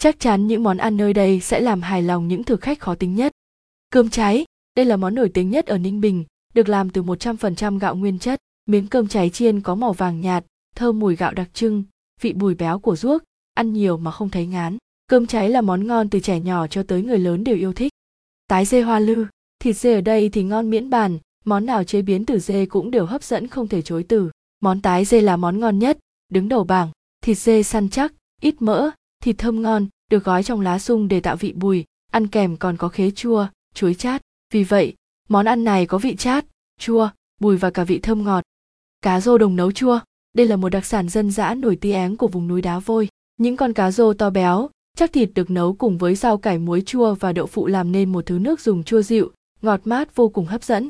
chắc chắn những món ăn nơi đây sẽ làm hài lòng những thực khách khó tính nhất. Cơm cháy, đây là món nổi tiếng nhất ở Ninh Bình, được làm từ 100% gạo nguyên chất. Miếng cơm cháy chiên có màu vàng nhạt, thơm mùi gạo đặc trưng, vị bùi béo của ruốc, ăn nhiều mà không thấy ngán. Cơm cháy là món ngon từ trẻ nhỏ cho tới người lớn đều yêu thích. Tái dê hoa lư, thịt dê ở đây thì ngon miễn bàn, món nào chế biến từ dê cũng đều hấp dẫn không thể chối từ. Món tái dê là món ngon nhất, đứng đầu bảng, thịt dê săn chắc, ít mỡ, thịt thơm ngon, được gói trong lá sung để tạo vị bùi, ăn kèm còn có khế chua, chuối chát. Vì vậy, món ăn này có vị chát, chua, bùi và cả vị thơm ngọt. Cá rô đồng nấu chua, đây là một đặc sản dân dã nổi tiếng của vùng núi đá vôi. Những con cá rô to béo, chắc thịt được nấu cùng với rau cải muối chua và đậu phụ làm nên một thứ nước dùng chua dịu, ngọt mát vô cùng hấp dẫn.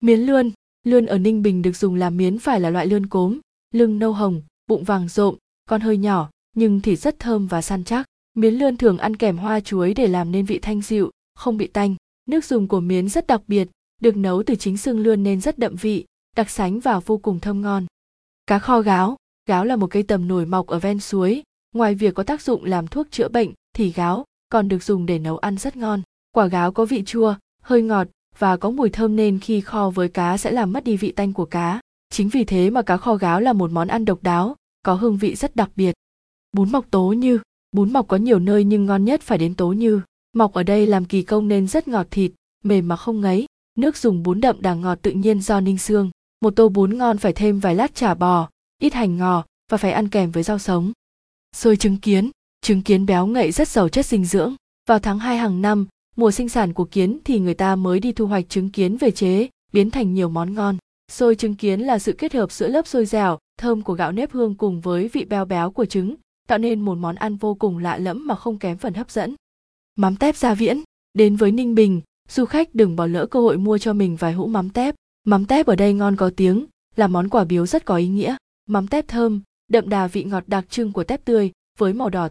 Miến lươn, lươn ở Ninh Bình được dùng làm miến phải là loại lươn cốm, lưng nâu hồng, bụng vàng rộm, con hơi nhỏ, nhưng thịt rất thơm và săn chắc. Miến lươn thường ăn kèm hoa chuối để làm nên vị thanh dịu, không bị tanh. Nước dùng của miến rất đặc biệt, được nấu từ chính xương lươn nên rất đậm vị, đặc sánh và vô cùng thơm ngon. Cá kho gáo, gáo là một cây tầm nổi mọc ở ven suối, ngoài việc có tác dụng làm thuốc chữa bệnh thì gáo còn được dùng để nấu ăn rất ngon. Quả gáo có vị chua, hơi ngọt và có mùi thơm nên khi kho với cá sẽ làm mất đi vị tanh của cá. Chính vì thế mà cá kho gáo là một món ăn độc đáo, có hương vị rất đặc biệt. Bún mọc tố như, bún mọc có nhiều nơi nhưng ngon nhất phải đến tố như. Mọc ở đây làm kỳ công nên rất ngọt thịt, mềm mà không ngấy. Nước dùng bún đậm đà ngọt tự nhiên do ninh xương. Một tô bún ngon phải thêm vài lát chả bò, ít hành ngò và phải ăn kèm với rau sống. Xôi trứng kiến, trứng kiến béo ngậy rất giàu chất dinh dưỡng. Vào tháng 2 hàng năm, mùa sinh sản của kiến thì người ta mới đi thu hoạch trứng kiến về chế, biến thành nhiều món ngon. Xôi trứng kiến là sự kết hợp giữa lớp xôi dẻo, thơm của gạo nếp hương cùng với vị béo béo của trứng, tạo nên một món ăn vô cùng lạ lẫm mà không kém phần hấp dẫn. Mắm tép gia viễn, đến với Ninh Bình, du khách đừng bỏ lỡ cơ hội mua cho mình vài hũ mắm tép. Mắm tép ở đây ngon có tiếng, là món quà biếu rất có ý nghĩa. Mắm tép thơm, đậm đà vị ngọt đặc trưng của tép tươi với màu đỏ tươi